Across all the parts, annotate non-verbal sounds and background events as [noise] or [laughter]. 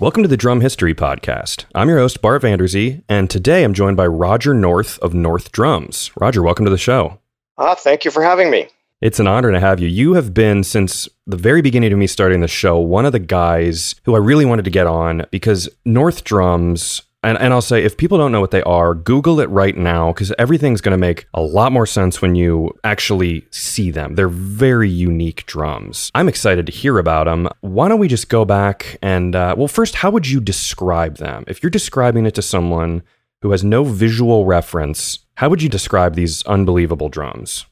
Welcome to the Drum History Podcast. I'm your host, Bart Vanderzee, and today I'm joined by Roger North of North Drums. Roger, welcome to the show. Ah, thank you for having me. It's an honor to have you. You have been, since the very beginning of me starting the show, one of the guys who I really wanted to get on because North Drums and, and I'll say, if people don't know what they are, Google it right now because everything's going to make a lot more sense when you actually see them. They're very unique drums. I'm excited to hear about them. Why don't we just go back and, uh, well, first, how would you describe them? If you're describing it to someone who has no visual reference, how would you describe these unbelievable drums?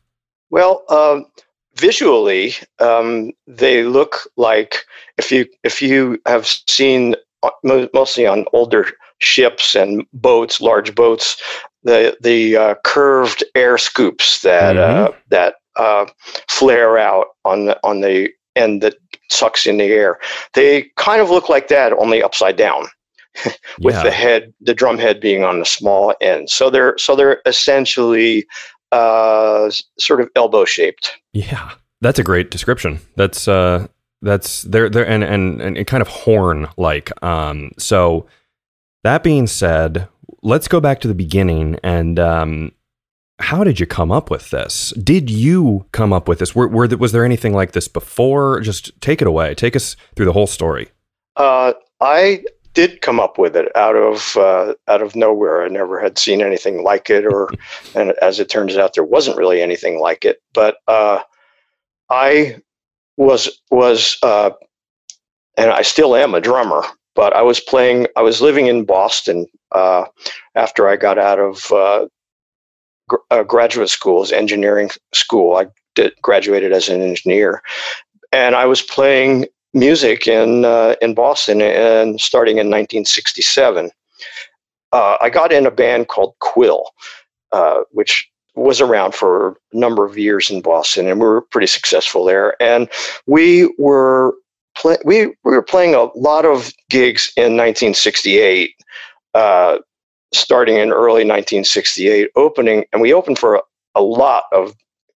Well, um, visually, um, they look like if you if you have seen uh, mostly on older ships and boats, large boats, the the uh, curved air scoops that mm-hmm. uh, that uh, flare out on the on the end that sucks in the air. They kind of look like that, only upside down, [laughs] with yeah. the head, the drum head being on the small end. So they're so they're essentially uh, sort of elbow shaped. Yeah, that's a great description. That's uh, that's they're they're and and and kind of horn like. Um, so that being said, let's go back to the beginning and um, how did you come up with this? Did you come up with this? Were, were, was there anything like this before? Just take it away. Take us through the whole story. Uh, I did come up with it out of uh, out of nowhere. I never had seen anything like it, or [laughs] and as it turns out, there wasn't really anything like it. But uh, I was was uh, and I still am a drummer but I was playing. I was living in Boston uh, after I got out of uh, gr- uh, graduate school, as engineering school. I did, graduated as an engineer, and I was playing music in uh, in Boston, and starting in 1967. Uh, I got in a band called Quill, which was around for a number of years in Boston, and we were pretty successful there. And we were play, we, we were playing a lot of gigs in 1968, uh, starting in early 1968, opening, and we opened for a, a lot of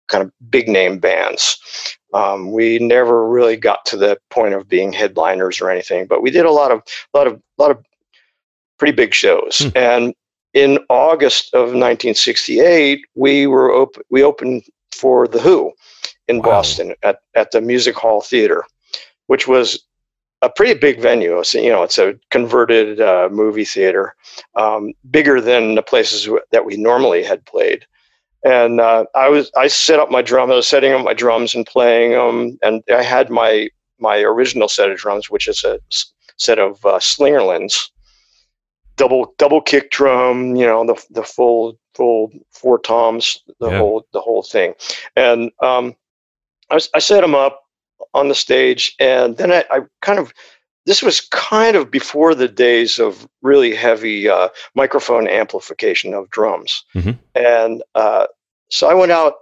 kind of big name bands. Um, we never really got to the point of being headliners or anything, but we did a lot of, lot of, lot of pretty big shows. Hmm. And in August of 1968, we were op- we opened for the Who in wow. Boston at, at the Music Hall Theater which was a pretty big venue. So, you know, it's a converted uh, movie theater, um, bigger than the places that we normally had played. And uh, I was I set up my drum. I was setting up my drums and playing them. And I had my my original set of drums, which is a set of uh, Slingerlands, double double kick drum. You know, the the full full four toms, the yeah. whole the whole thing. And um, I, was, I set them up on the stage. And then I, I kind of, this was kind of before the days of really heavy uh, microphone amplification of drums. Mm-hmm. And uh, so I went out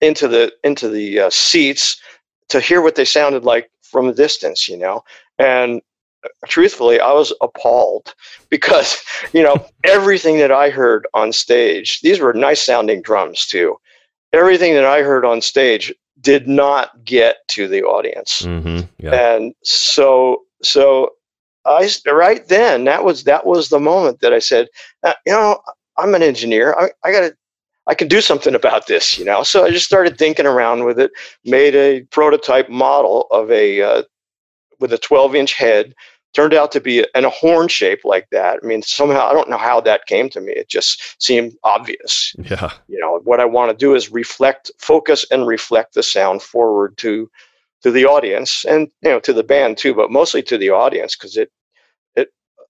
into the into the uh, seats to hear what they sounded like from a distance, you know. And uh, truthfully, I was appalled [laughs] because, you know, [laughs] everything that I heard on stage, these were nice sounding drums too. Everything that I heard on stage did not get to the audience. Mm-hmm, yeah. And so, so I right then that was that was the moment that I said, uh, you know, I'm an engineer. I, I got to, I can do something about this, you know. So I just started thinking around with it, made a prototype model of a uh, with a 12 inch head turned out to be in a horn shape like that. I mean, somehow I don't know how that came to me. It just seemed obvious. Yeah. You know, what I want to do is reflect, focus, and reflect the sound forward to to the audience and you know to the band too, but mostly to the audience because it it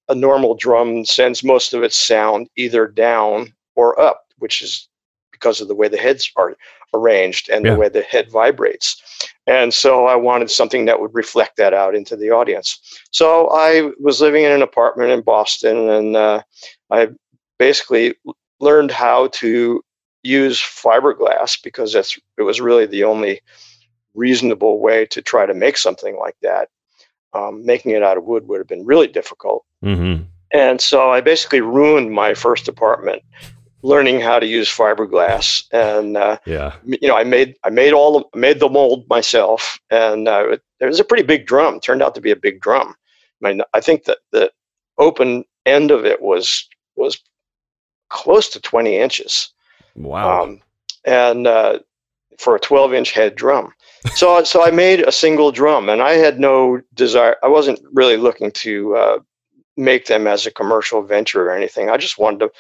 a normal drum sends most of its sound either down or up, which is because of the way the heads are arranged and yeah. the way the head vibrates. And so I wanted something that would reflect that out into the audience. So I was living in an apartment in Boston and uh, I basically learned how to use fiberglass because that's it was really the only reasonable way to try to make something like that. Um, making it out of wood would have been really difficult. Mm-hmm. And so I basically ruined my first apartment learning how to use fiberglass and uh, yeah you know i made i made all the, made the mold myself and uh, it, it, was a pretty big drum turned out to be a big drum my I think that the open end of it was was close to 20 inches. Wow. Um, and uh, for a 12 inch head drum. So, [laughs] so I made a single drum and I had no desire. I wasn't really looking to uh, make them as a commercial venture or anything. I just wanted to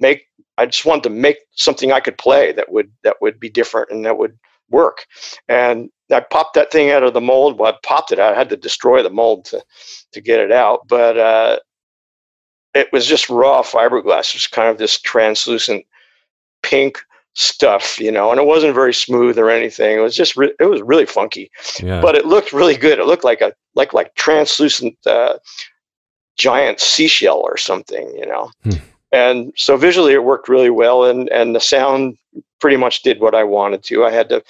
make, I just wanted to make something I could play that would, that would be different and that would work. And I popped that thing out of the mold. Well, I popped it out. I had to destroy the mold to, to get it out. But uh, it was just raw fiberglass. It was kind of this translucent pink stuff, you know, and it wasn't very smooth or anything. It was just re- it was really funky, yeah. but it looked really good. It looked like a like like translucent uh, giant seashell or something, you know. Hmm. And so visually, it worked really well, and and the sound pretty much did what I wanted to. I had to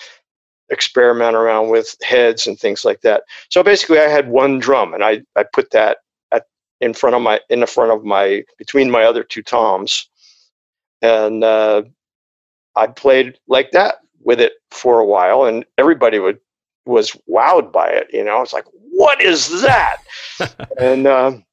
experiment around with heads and things like that. So basically, I had one drum, and I I put that at in front of my in the front of my between my other two toms, and uh, I played like that with it for a while, and everybody would was wowed by it. You know, it's like, what is that? [laughs] and um,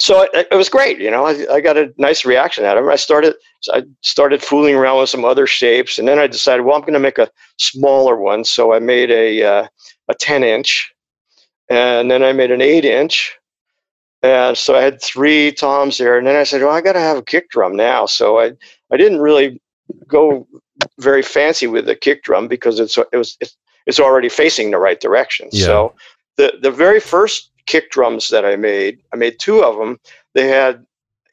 so it, it, was great. You know, I, I, got a nice reaction out of it. I started I started fooling around with some other shapes, and then I decided, well, I'm going to make a smaller one. So I made a uh, a 10 inch, and then I made an 8 inch, and so I had three toms there, and then I said, "Well, I got to have a kick drum now." So I I didn't really go very fancy with the kick drum because it's it was it's, it's already facing the right direction. Yeah. So the the very first kick drums that I made, I made two of them. They had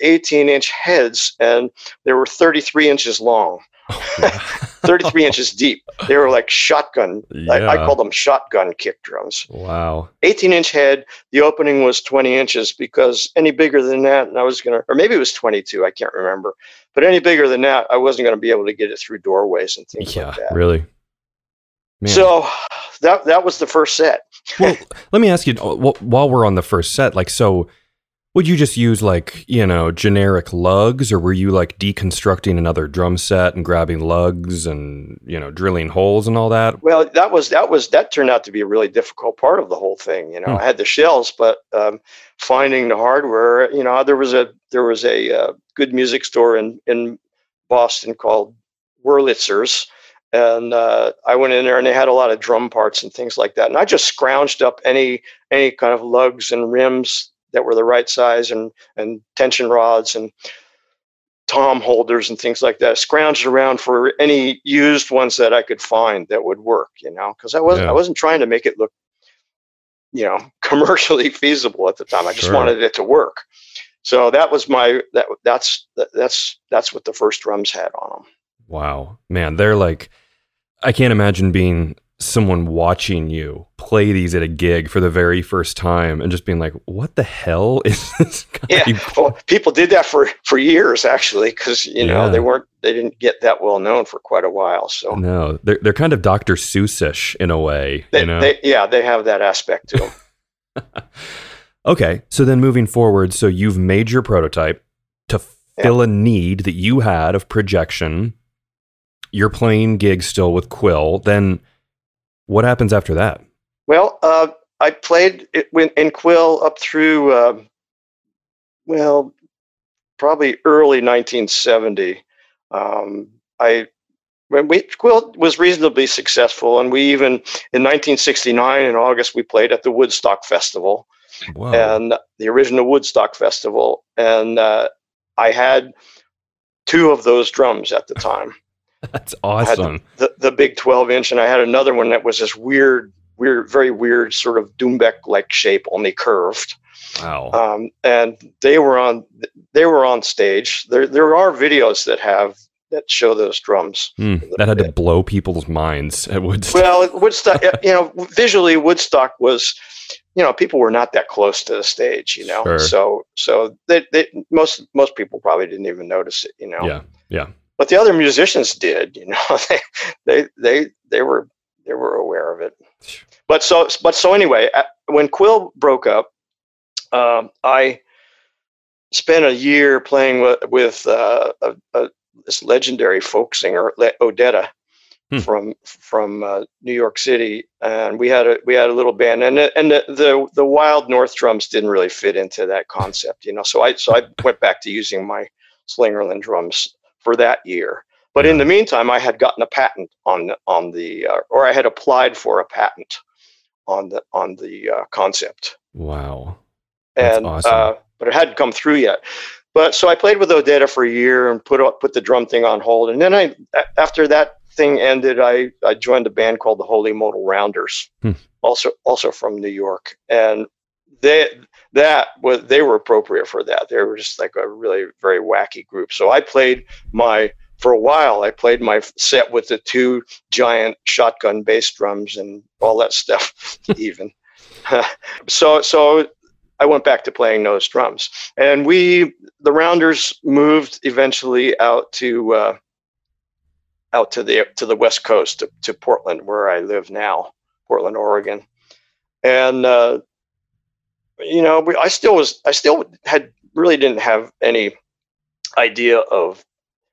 18 inch heads and they were 33 inches long. [laughs] 33 inches deep. They were like shotgun. Yeah. I, I call them shotgun kick drums. Wow. 18 inch head. The opening was 20 inches because any bigger than that, and I was going to, or maybe it was 22. I can't remember. But any bigger than that, I wasn't going to be able to get it through doorways and things yeah, like that. Really? Man. So that that was the first set. well, let me ask you while we're on the first set, like so would you just use like, you know, generic lugs or were you like deconstructing another drum set and grabbing lugs and, you know, drilling holes and all that? Well, that was that was that turned out to be a really difficult part of the whole thing, you know. Hmm. I had the shells, but um, finding the hardware, you know, there was a there was a uh, good music store in in Boston called Wurlitzer's and uh, I went in there and they had a lot of drum parts and things like that. And I just scrounged up any any kind of lugs and rims that were the right size and and tension rods and tom holders and things like that. Scrounged around for any used ones that I could find that would work, you know, because I wasn't yeah. I wasn't trying to make it look, you know, [laughs] commercially feasible at the time. I just sure. wanted it to work. So that was my that that's that's that's what the first drums had on them. Wow, man, they're like I can't imagine being someone watching you play these at a gig for the very first time and just being like, "What the hell [laughs] is this?" Guy? Yeah, well, people did that for for years actually, because you know yeah. they weren't they didn't get that well known for quite a while. So no, they're they're kind of Dr. Seussish in a way. They, you know? They, yeah, they have that aspect to them. [laughs] okay, so then moving forward, so you've made your prototype to fill yeah. a need that you had of projection. You're playing gigs still with Quill, then what happens after that? Well, uh, I played in Quill up through, uh, well, probably early 1970. Um, I when we Quill was reasonably successful, and we even in 1969 in August we played at the Woodstock Festival, Whoa. and the original Woodstock Festival, and uh, I had two of those drums at the time. [laughs] That's awesome. The, the, the big 12 inch, and I had another one that was this weird, weird, very weird sort of Doumbek like shape, only curved. Wow. Um, and they were on they were on stage. There there are videos that have that show those drums. Mm, that had to blow people's minds at Woodstock. Well, Woodstock, [laughs] you know, visually Woodstock was, you know, people were not that close to the stage, you know, sure. so so they, they most most people probably didn't even notice it, you know. Yeah, yeah but the other musicians did. You know, [laughs] they they they they were they were aware of it. But so but so anyway, when Quill broke up, um, I spent a year playing with, with uh, a, a, this legendary folk singer Odetta, hmm. from from uh, New York City, and we had a we had a little band, and and the, the the Wild North drums didn't really fit into that concept, you know. So I so I went back to using my Slingerland drums for that year. But in the meantime, I had gotten a patent on on the, uh, or I had applied for a patent on the on the uh, concept. Wow, That's and awesome. uh, but it hadn't come through yet. But so I played with Odetta for a year and put put the drum thing on hold. And then I, after that thing ended, I, I joined a band called the Holy Modal Rounders, hmm. also also from New York. And they that was they were appropriate for that. They were just like a really very wacky group. So I played my for a while. I played my set with the two giant shotgun bass drums and all that stuff. [laughs] even [laughs] so so I went back to playing those drums. And we, the Rounders, moved eventually out to uh, out to the to the west coast to, to Portland, where I live now, Portland, Oregon. And uh, you know, I still was, I still had really didn't have any idea of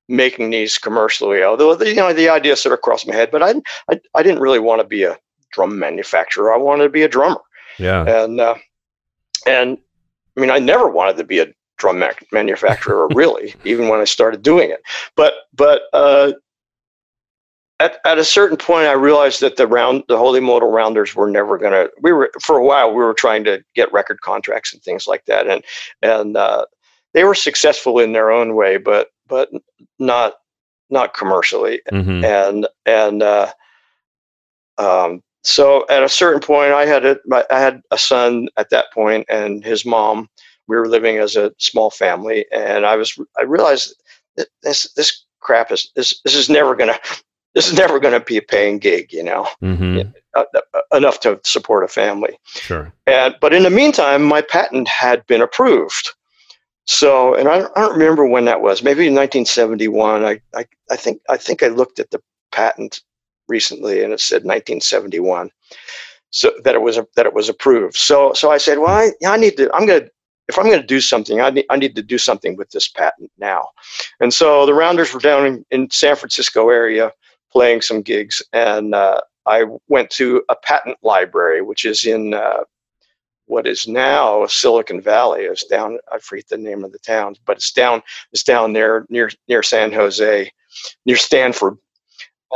making these commercially. Although you know, the idea sort of crossed my head, but I, I, I didn't really want to be a drum manufacturer. I wanted to be a drummer. Yeah. And uh, and I mean, I never wanted to be a drum manufacturer, [laughs] really, even when I started doing it. But but uh, at at a certain point, I realized that the round, the Holy Modal Rounders were never going to. We were for a while. We were trying to get record contracts and things like that, and and uh, they were successful in their own way, but but not not commercially. Mm-hmm. And and uh, um, so at a certain point, I had a I had a son at that point, and his mom. We were living as a small family, and I was I realized this this crap is this this is never gonna this is never going to be a paying gig, you know, mm-hmm. uh, uh, enough to support a family. Sure. And but in the meantime, my patent had been approved. So, and I, I don't remember when that was. Maybe in 1971. I, I I think I think I looked at the patent recently, and it said 1971. So that it was that it was approved. So so I said, well, I, I need to. I'm gonna if I'm going to do something, I need, I need to do something with this patent now. And so the Rounders were down in, in San Francisco area playing some gigs, and uh, I went to a patent library, which is in uh, what is now Silicon Valley. It's down. I forget the name of the town, but it's down. It's down there near near San Jose, near Stanford,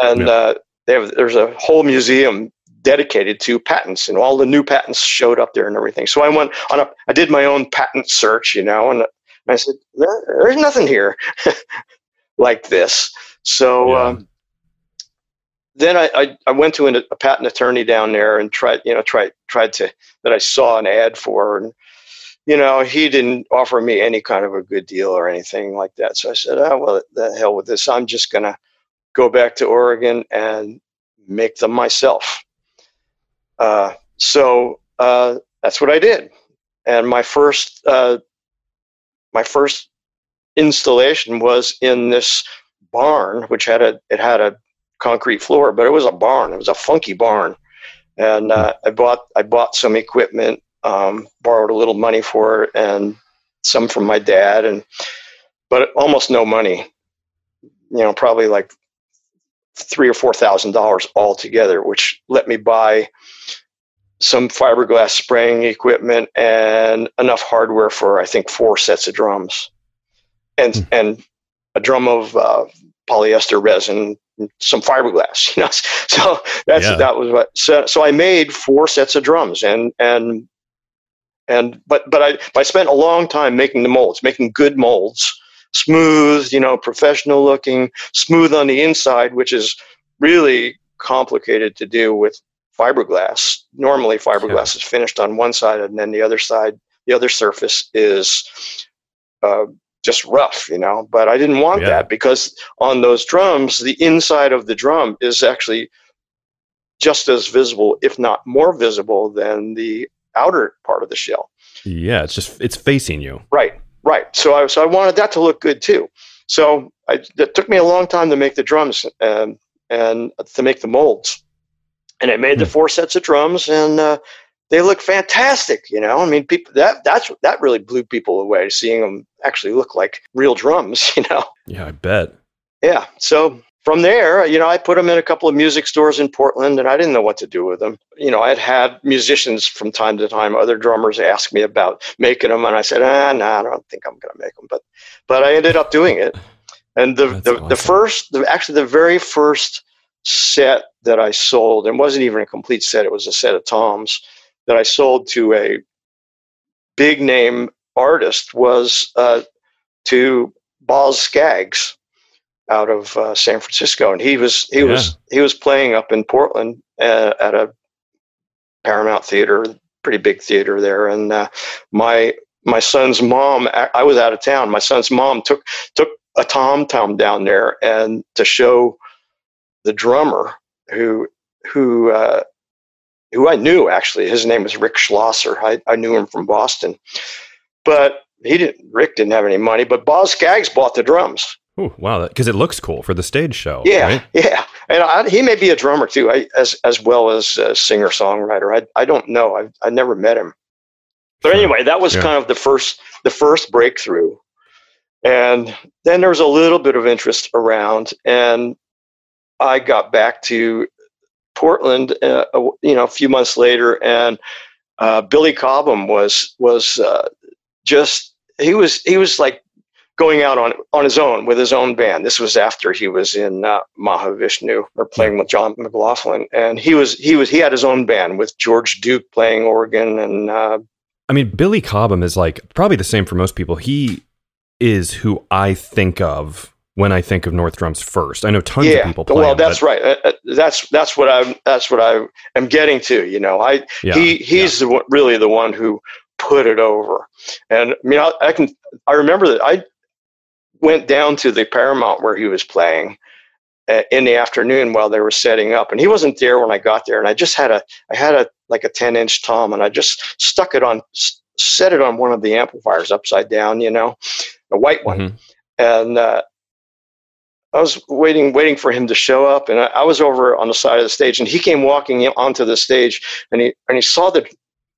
and yeah. uh, they have there's a whole museum dedicated to patents and all the new patents showed up there and everything so i went on a i did my own patent search you know and i said there, there's nothing here [laughs] like this so yeah. um, then I, I, I, went to an, a patent attorney down there and tried you know tried tried to that i saw an ad for and you know he didn't offer me any kind of a good deal or anything like that so i said oh well the hell with this i'm just gonna go back to Oregon and make them myself. Uh, so uh, that's what I did. And my first uh, my first installation was in this barn, which had a it had a concrete floor, but it was a barn. It was a funky barn, and uh, I bought I bought some equipment, um, borrowed a little money for it, and some from my dad, and but almost no money. You know, probably like three or four thousand dollars altogether, which let me buy some fiberglass spraying equipment and enough hardware for I think four sets of drums, and mm. and a drum of uh, polyester resin, some fiberglass. [laughs] You know, so that's yeah. that was what. So so I made four sets of drums, and and and but but I I spent a long time making the molds, making good molds smooth, you know, professional looking, smooth on the inside, which is really complicated to do with fiberglass. Normally, fiberglass yeah. is finished on one side, and then the other side, the other surface is uh, just rough, you know. But I didn't want yeah. that because on those drums, the inside of the drum is actually just as visible, if not more visible, than the outer part of the shell. Yeah, it's just it's facing you. Right. Right. So I so I wanted that to look good too. So I, it took me a long time to make the drums and and to make the molds, and I made the hmm. four sets of drums, and uh, they look fantastic. You know, I mean, people that that's that really blew people away seeing them actually look like real drums. [laughs] You know. Yeah, I bet. Yeah. So from there, you know, I put them in a couple of music stores in Portland, and I didn't know what to do with them. You know, I'd had musicians from time to time, other drummers ask me about making them, and I said, ah, no, nah, I don't think I'm going to make them. But, but I ended up doing it. And the the, awesome. the first, the, actually, the very first set that I sold, and wasn't even a complete set; it was a set of toms that I sold to a big name artist was uh, to Boz Scaggs out of uh, San Francisco, and he was he yeah. was he was playing up in Portland uh, at a Paramount Theater, pretty big theater there, and uh, my my son's mom I was out of town. My son's mom took took a tom tom down there and to show the drummer who who uh, who I knew actually. His name was Rick Schlosser. I, I knew him from Boston, but he didn't. Rick didn't have any money, but Boz Scaggs bought the drums. Ooh, wow! Because it looks cool for the stage show. Yeah, right? yeah, and I, he may be a drummer too, I, as as well as a singer songwriter. I I don't know. I I never met him, but anyway, that was yeah. kind of the first the first breakthrough, and then there was a little bit of interest around, and I got back to Portland, uh, you know, a few months later, and uh, Billy Cobham was was uh, just he was he was like going out on on his own with his own band. This was after he was in uh, Mahavishnu or playing with John McLaughlin, and he was he was he had his own band with George Duke playing organ and. Uh, I mean, Billy Cobham is like probably the same for most people. He is who I think of when I think of North Drums first. I know tons yeah, of people play. Well, that's right. Uh, uh, that's that's what I that's what I am getting to. You know, I yeah, he he's yeah. the really the one who put it over. And I mean, I, I, can I remember that I went down to the Paramount where he was playing uh, in the afternoon while they were setting up, and he wasn't there when I got there. And I just had a I had a like a ten inch tom, and I just stuck it on set it on one of the amplifiers upside down, you know, a white one, mm-hmm. and. Uh, I was waiting, waiting for him to show up, and I, I, was over on the side of the stage, and he came walking onto the stage, and he and he saw the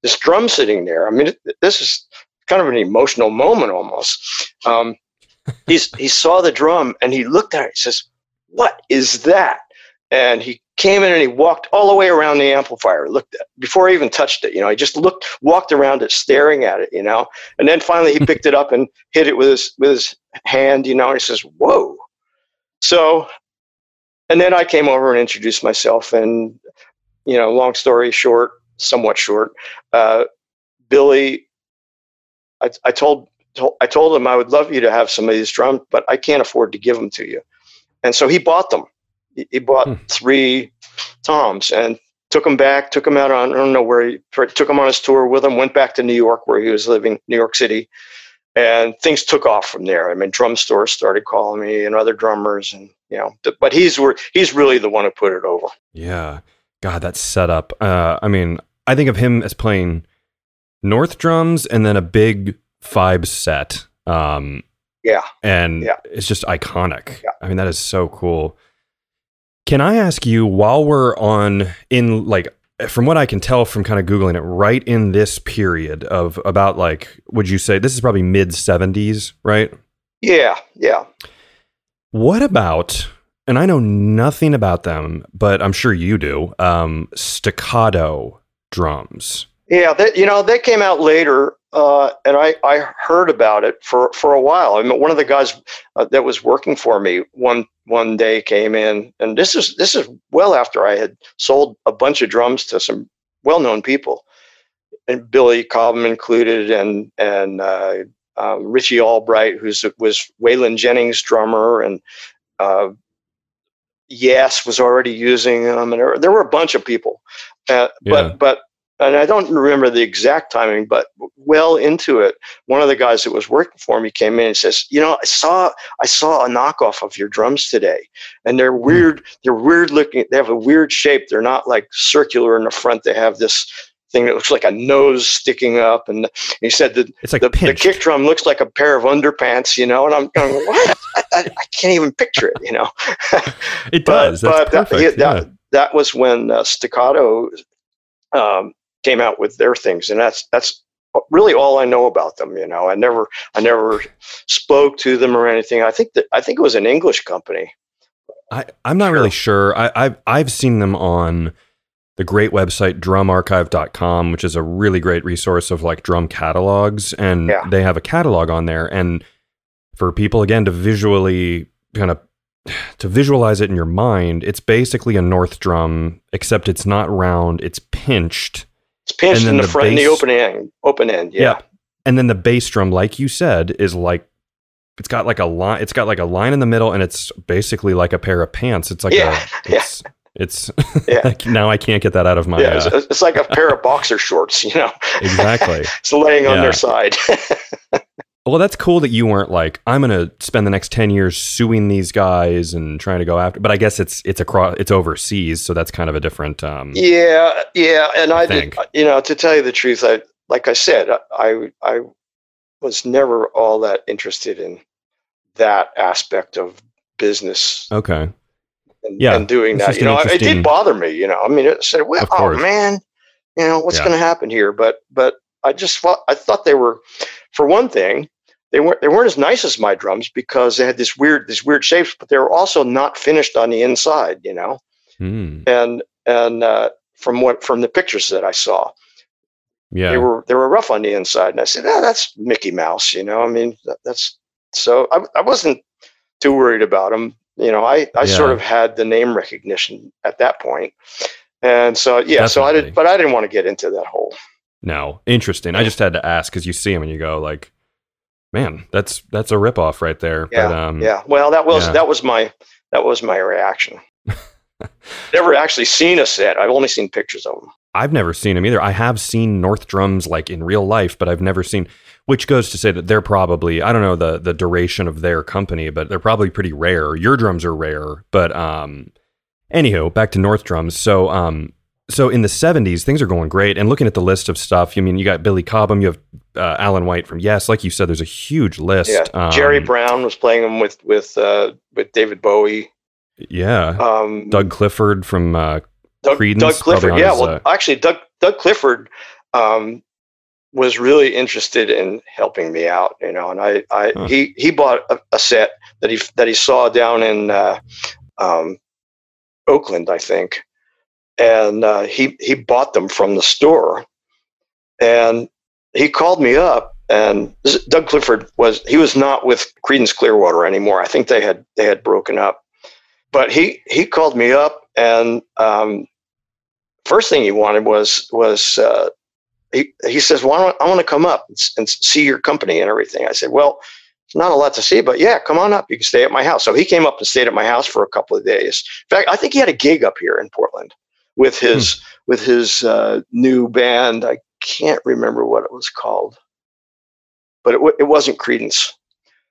this drum sitting there. I mean, this is kind of an emotional moment almost. Um, [laughs] he's he saw the drum and he looked at it. He says, "What is that?" And he came in and he walked all the way around the amplifier. Looked at before he even touched it. You know, he just looked, walked around it, staring at it. You know, and then finally he [laughs] picked it up and hit it with his with his hand. You know, and he says, "Whoa!" So, and then I came over and introduced myself. And you know, long story short, somewhat short, uh, Billy. I, I told I told him I would love you to have some of these drums, but I can't afford to give them to you. And so he bought them. He, he bought hmm. three toms and took them back, took them out on, I don't know where he took them on his tour with him, went back to New York where he was living, New York City. And things took off from there. I mean, drum stores started calling me and other drummers and, you know, but he's, he's really the one who put it over. Yeah. God, that setup. Uh, I mean, I think of him as playing North drums and then a big Fibes set. Um, yeah. And yeah. it's just iconic. Yeah. I mean, that is so cool. Can I ask you, while we're on in like, from what I can tell from kind of Googling it, right in this period of about like, would you say this is probably mid 70s, right? Yeah. Yeah. What about, and I know nothing about them, but I'm sure you do, um, staccato drums. Yeah, they, you know, they came out later uh, and I, I heard about it for, for a while. I mean, one of the guys uh, that was working for me one one day came in, and this is this is well after I had sold a bunch of drums to some well known people, and Billy Cobham included, and and uh, um, Richie Albright, who's was Waylon Jennings' drummer, and uh, Yes was already using them, and there, there were a bunch of people. Uh, yeah. But but and I don't remember the exact timing, but well into it, one of the guys that was working for me came in and says, "You know, I saw I saw a knockoff of your drums today, and they're hmm. weird. They're weird looking. They have a weird shape. They're not like circular in the front. They have this." Thing that looks like a nose sticking up, and he said that it's like the, the, kick drum looks like a pair of underpants, you know. And I'm going, what? I, I, I can't even picture it, you know. [laughs] it [laughs] does, but, but that, yeah. that, that was when uh, staccato um, came out with their things, and that's that's really all I know about them. You know, I never I never spoke to them or anything. I think that I think it was an English company. I, I'm not really sure. I, I've I've seen them on the great website drumarchive.com, which is a really great resource of like drum catalogs, and Yeah. they have a catalog on there. And for people again to visually kind of to visualize it in your mind, it's basically a North drum, except it's not round; it's pinched. It's pinched in the, the front, in the bass- open end. Open end, yeah. Yep. And then the bass drum, like you said, is like it's got like a line. It's got like a line in the middle, and it's basically like a pair of pants. It's like Yeah, [laughs] a, it's it's [laughs] Yeah. like now I can't get that out of my. yeah, uh, it's, it's like a pair of boxer shorts, you know. Exactly. [laughs] it's laying on Yeah. their side. Well, that's cool that you weren't like I'm gonna spend the next ten years suing these guys and trying to go after. But I guess it's it's across it's overseas, so that's kind of a different. Um, yeah, yeah, and I I, did, you know, to tell you the truth, I like I said, I I was never all that interested in that aspect of business Okay. and, Yeah, and doing that. You know, it did bother me. You know, I mean, it said, "Well, oh man, you know what's Yeah. going to happen here?" But but I just thought I thought they were, for one thing, they weren't they weren't as nice as my drums because they had this weird these weird shapes, but they were also not finished on the inside. You know, Hmm. and and uh, from what from the pictures that I saw, Yeah. they were they were rough on the inside, and I said, "Ah, that's Mickey Mouse." You know, I mean, that, that's so I, I wasn't too worried about them. You know, I I sort of had the name recognition at that point, and so yeah, so I did, but I didn't want to get into that whole. no, interesting. I just had to ask because you see them and you go like, man, that's that's a ripoff right there. Yeah, but, um, Yeah, well, that was Yeah. that was my that was my reaction. [laughs] Never actually seen a set. I've only seen pictures of them. I've never seen them either. I have seen North drums like in real life, but I've never seen. Which goes to say that they're probably I don't know the the duration of their company, but they're probably pretty rare. Your drums are rare, but um, anywho, back to North drums. So um, so in the '70s, things are going great. And looking at the list of stuff, you mean you got Billy Cobham, you have uh, Alan White from Yes, like you said, there's a huge list. Yeah, Um, Jerry Brown was playing them with with uh, with David Bowie. yeah, Um, Doug Clifford from uh, Doug, Creedence, Doug Clifford. Yeah, his, well, uh, actually, Doug Doug Clifford um, was really interested in helping me out. You know, and I, I Huh. he he bought a, a set that he that he saw down in uh, um, Oakland, I think, and uh, he he bought them from the store, and he called me up. And Doug Clifford was he was not with Creedence Clearwater anymore. I think they had they had broken up. But he he called me up and um, first thing he wanted was was uh, he he says, "Well, I want, I want to come up and, and see your company and everything." I said, "Well, it's not a lot to see, but yeah, come on up. You can stay at my house." So he came up and stayed at my house for a couple of days. In fact, I think he had a gig up here in Portland with his with his uh, new band. I can't remember what it was called, but it w- it wasn't Creedence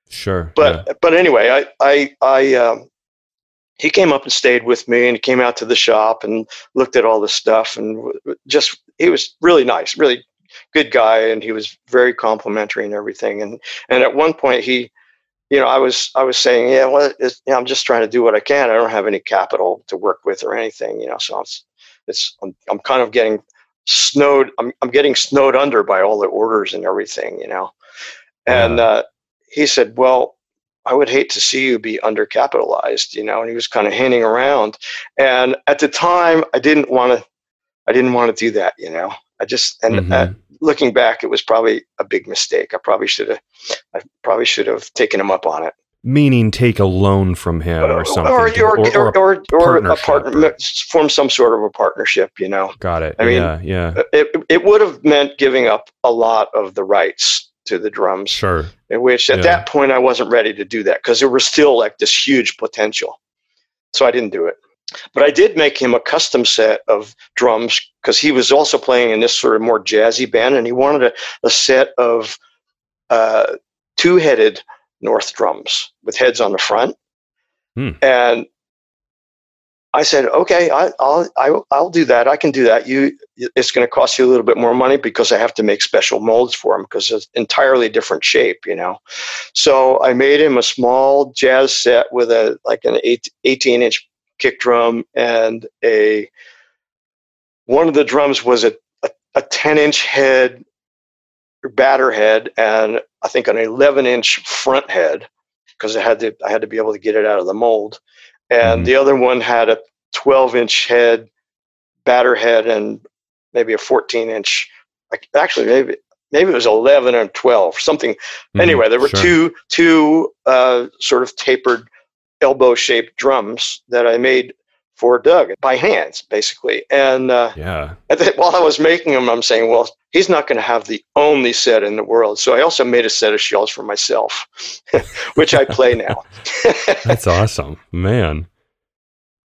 sure, but but anyway, I I I um, he came up and stayed with me, and he came out to the shop and looked at all the stuff, and w- just he was really nice, really good guy, and he was very complimentary and everything. And and at one point, he, you know, I was I was saying, yeah, well, it's, you know, I'm just trying to do what I can. I don't have any capital to work with or anything, you know. So it's it's I'm, I'm kind of getting snowed. I'm I'm getting snowed under by all the orders and everything, you know. And Yeah. uh, he said, well. I would hate to see you be undercapitalized, you know, and he was kind of hinting around. And at the time, I didn't want to, I didn't want to do that, you know. I just, and Mhm. uh, looking back, it was probably a big mistake. I probably should have, I probably should have taken him up on it, meaning take a loan from him or something, or or or, or- or, a partnership partner, form some sort of a partnership, you know. got it. I mean, yeah, yeah, It it would have meant giving up a lot of the rights to the drums. sure. in which at Yeah. that point I wasn't ready to do that because there was still like this huge potential. So I didn't do it. But I did make him a custom set of drums because he was also playing in this sort of more jazzy band and he wanted a, a set of uh, two headed North drums with heads on the front. Hmm. And I said, okay, I, I'll, I, I'll do that. I can do that. You, it's going to cost you a little bit more money because I have to make special molds for them because it's entirely different shape, you know. So I made him a small jazz set with a like an eight, 18 inch kick drum and a one of the drums was a, a, a 10 inch head batter head and I think an 11 inch front head because I had to I had to be able to get it out of the mold and Mhm. the other one had a 12 inch head, batter head, and maybe a 14 inch. like, Actually, maybe maybe it was 11 and 12, something. Mhm. Anyway, there were Sure. two two uh, sort of tapered elbow shaped drums that I made for Doug by hands, basically. And uh, Yeah. while I was making them, I'm saying, well, he's not going to have the only set in the world. So I also made a set of shells for myself, [laughs] which I play now. [laughs] That's awesome, man.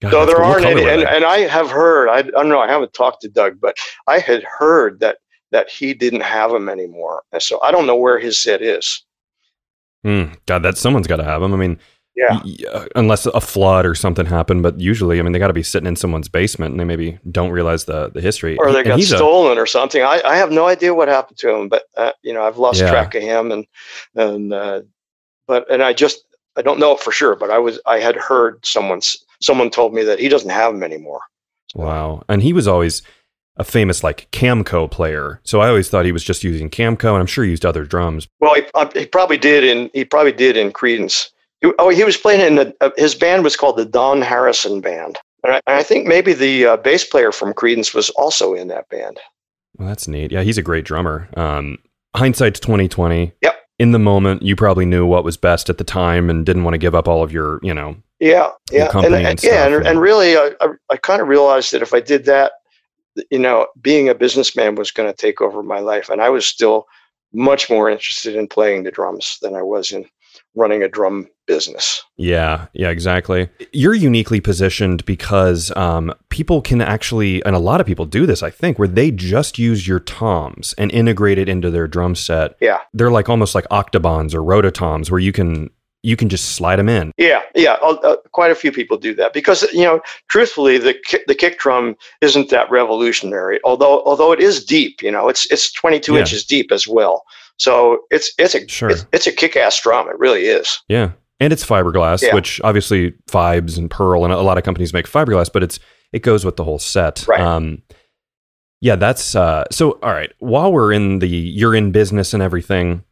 God, so there cool. Aren't any, and, and I have heard. I, I don't know. I haven't talked to Doug, but I had heard that that he didn't have them anymore. And so I don't know where his set is. Hmm. God, that someone's got to have them. I mean, Yeah. uh, unless a flood or something happened, but usually, I mean, they got to be sitting in someone's basement, and they maybe don't realize the the history. Or they And got he's a- stolen or something. I, I have no idea what happened to him, but uh, you know I've lost Yeah. track of him, and and uh, but and I just I don't know for sure, but I was I had heard someone's someone told me that he doesn't have him anymore. Wow. And he was always a famous like Camco player. So I always thought he was just using Camco, and I'm sure he used other drums. Well, he, uh, he probably did in he probably did in Creedence. Oh, he was playing in the, uh, his band was called the Don Harrison Band, and I, and I think maybe the uh, bass player from Creedence was also in that band. Well, that's neat. Yeah, he's a great drummer. Um, hindsight's 2020. Yep. In the moment, you probably knew what was best at the time and didn't want to give up all of your, you know, Yeah, yeah, company and, and yeah, and, and- and really, I, I, I kind of realized that if I did that, you know, being a businessman was going to take over my life, and I was still much more interested in playing the drums than I was in running a drum business. Yeah, yeah, exactly. You're uniquely positioned because um, people can actually, and a lot of people do this, I think, where they just use your toms and integrate it into their drum set. Yeah. They're like almost like octobans or rototoms, where you can you can just slide them in. Yeah, yeah, uh, uh, quite a few people do that because you know, truthfully, the ki- the kick drum isn't that revolutionary. Although although it is deep, you know, it's it's 22 Yeah. inches deep as well. So it's it's a Sure. it's, it's a kick ass drum. It really is. Yeah. And it's fiberglass, Yeah. which obviously Fibes and Pearl and a lot of companies make fiberglass, but it's it goes with the whole set. Right. Um, yeah, that's uh, so. All right, while we're in the you're in business and everything,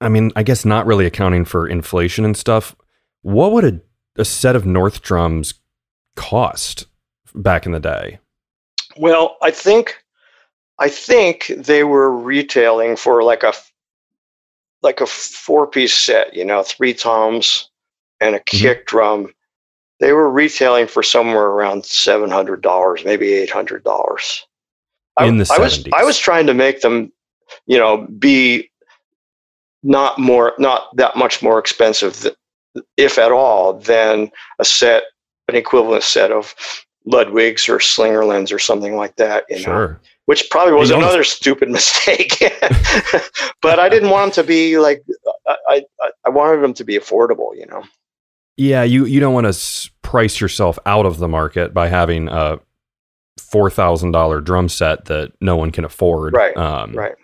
I mean, I guess not really accounting for inflation and stuff. What would a, a set of North drums cost back in the day? Well, I think I think they were retailing for like a like a four piece set, you know, three toms and a mm-hmm. kick drum. They were retailing for somewhere around seven hundred dollars, maybe eight hundred dollars. In the I was I was trying to make them, you know, be not more not that much more expensive, if at all, than a set, an equivalent set of Ludwig's or Slingerlands or something like that. You know? Sure. Which probably was another stupid [laughs] mistake. [laughs] but I didn't want them to be like I, I I wanted them to be affordable, you know. Yeah, you you don't want to price yourself out of the market by having a four thousand dollar drum set that no one can afford. Right, Um, Right.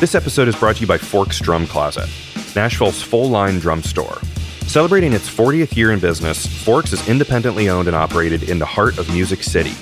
This episode is brought to you by Forks Drum Closet, Nashville's full line drum store. Celebrating its 40th year in business, Forks is independently owned and operated in the heart of Music City.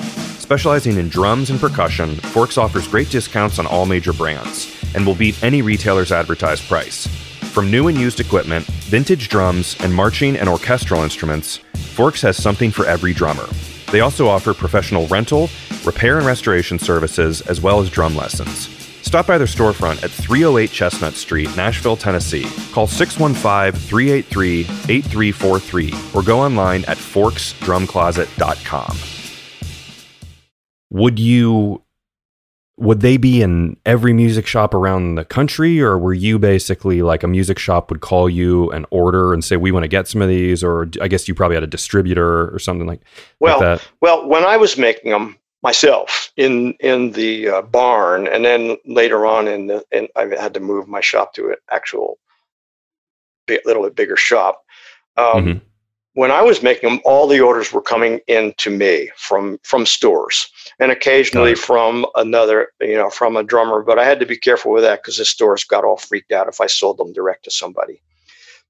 Specializing in drums and percussion, Forks offers great discounts on all major brands and will beat any retailer's advertised price. From new and used equipment, vintage drums, and marching and orchestral instruments, Forks has something for every drummer. They also offer professional rental, repair and restoration services, as well as drum lessons. Stop by their storefront at 308 Chestnut Street, Nashville, Tennessee. Call 615 383 8343 or go online at forksdrumcloset.com. Would you. Would they be in every music shop around the country, or were you basically like a music shop would call you and order and say, We want to get some of these? Or I guess you probably had a distributor or something like, Well, like that. well, when I was making them myself in in the uh, barn, and then later on in the, in I had to move my shop to an actual bit, little bit bigger shop. Um, Mhm. When I was making them, all the orders were coming in to me from from stores, and occasionally from another, you know, from a drummer. But I had to be careful with that because the stores got all freaked out if I sold them direct to somebody.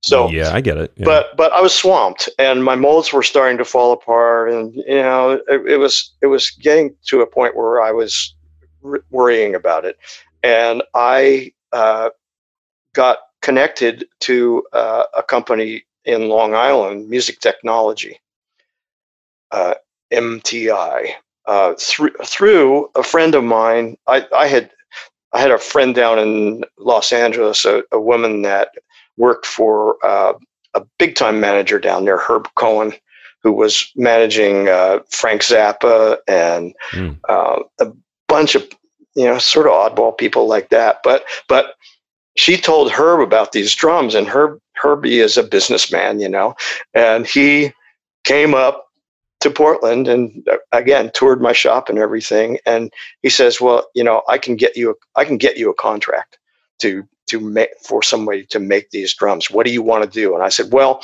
So yeah, I get it. Yeah. but but I was swamped, and my molds were starting to fall apart, and you know it, it was it was getting to a point where I was r- worrying about it, and I uh, got connected to uh, a company in Long Island, Music Technology, uh, MTI. Uh, through through a friend of mine, I, I had I had a friend down in Los Angeles, a, a woman that worked for uh, a big time manager down there, Herb Cohen, who was managing uh, Frank Zappa and mm. uh, a bunch of you know sort of oddball people like that. But but she told Herb about these drums, and Herb Herbie is a businessman, you know, and he came up to Portland and uh, again toured my shop and everything. And he says, "Well, you know, I can get you, I can get you a contract to to make for somebody to make these drums. What do you want to do?" And I said, "Well."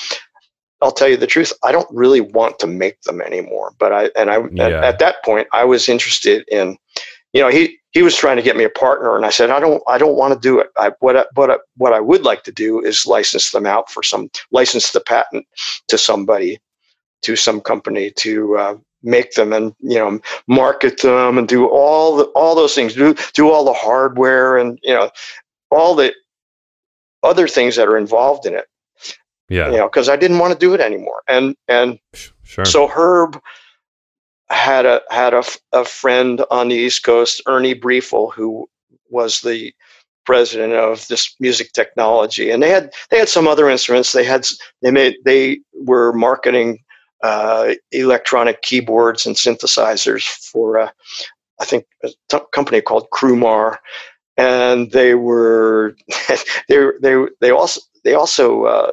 I'll tell you the truth. I don't really want to make them anymore. But I and I yeah. at, at that point I was interested in, you know, he he was trying to get me a partner, and I said, I don't, I don't want to do it. I, what, I, what, I, what I would like to do is license them out for some, license the patent to somebody to some company to uh, make them and you know market them and do all the all those things do do all the hardware and you know all the other things that are involved in it. Yeah. You know because i didn't want to do it anymore. And and sure. so herb had a had a, a friend on the east coast ernie briefel who was the president of this music technology. And they had they had some other instruments. They had they made they were marketing uh, electronic keyboards and synthesizers for, uh, I think, a t- company called Crumar, and they were [laughs] they they they also they also uh,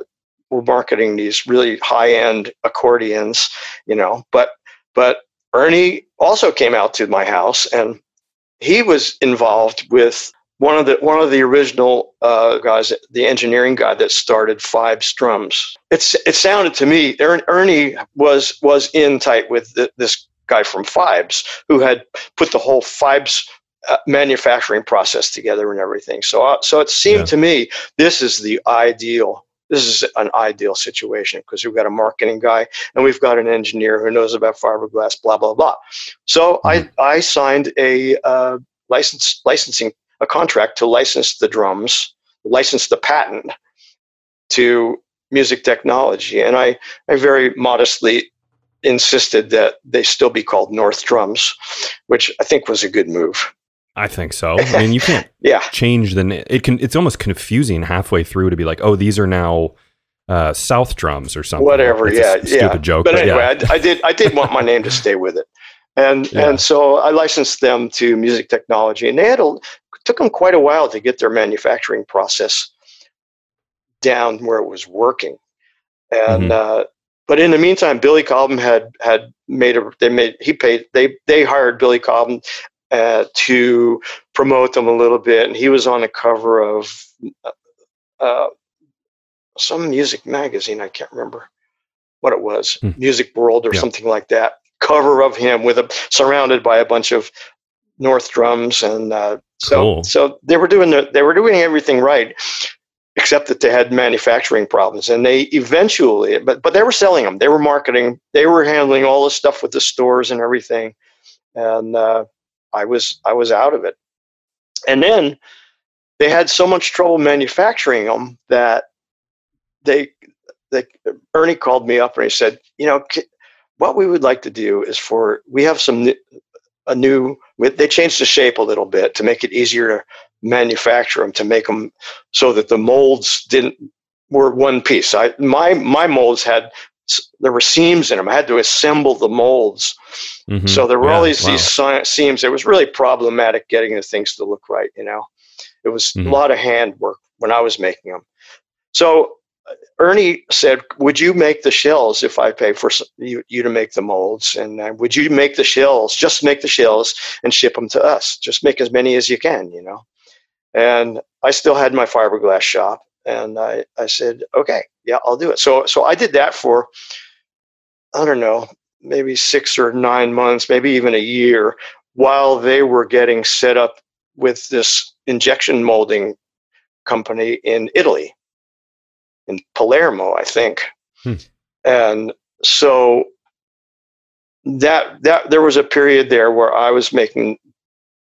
were marketing these really high end accordions, you know. But but Ernie also came out to my house and he was involved with one of the one of the original uh, guys, the engineering guy that started Fibes Drums. It's it sounded to me Ernie was was in tight with the, this guy from Fibes who had put the whole Fibes uh, manufacturing process together and everything. So uh, so it seemed yeah. to me this is the ideal. This is an ideal situation because we've got a marketing guy and we've got an engineer who knows about fiberglass, blah blah blah. So mm-hmm. I I signed a uh, license licensing a contract to license the drums, license the patent to music technology. And I, I very modestly insisted that they still be called North Drums, which I think was a good move. I think so. I [laughs] mean, you can't yeah. change the it can it's almost confusing halfway through to be like, "Oh, these are now uh, South drums or something." Whatever, it's yeah, stupid yeah. joke. But, but anyway, yeah. I, I, did I did want my name to [laughs] stay with it. And yeah. and so I licensed them to music technology and they had a took them quite a while to get their manufacturing process down where it was working. And mm-hmm. uh, but in the meantime, Billy Cobham had had made a they made he paid they they hired Billy Cobham uh, to promote them a little bit, and he was on the cover of uh, some music magazine. I can't remember what it was, mm. Music World or yeah. something like that. Cover of him with a surrounded by a bunch of North drums, and uh, so cool. so they were doing the, they were doing everything right, except that they had manufacturing problems, and they eventually, but but they were selling them, they were marketing, they were handling all the stuff with the stores and everything, and uh, I was I was out of it, and then they had so much trouble manufacturing them that they they Ernie called me up and he said, you know, what we would like to do is for we have some a new they changed the shape a little bit to make it easier to manufacture them to make them so that the molds didn't were one piece I my my molds had there were seams in them I had to assemble the molds mm-hmm. so there were yeah, all these wow. these seams it was really problematic getting the things to look right you know it was mm-hmm. a lot of hand work when I was making them so Ernie said, "Would you make the shells if I pay for you, you to make the molds? And uh, would you make the shells? Just make the shells and ship them to us. Just make as many as you can, you know." And I still had my fiberglass shop, and I, I said, "Okay, yeah, I'll do it." So so I did that for I don't know, maybe six or nine months, maybe even a year, while they were getting set up with this injection molding company in Italy in Palermo, I think. Hmm. And so that that there was a period there where I was making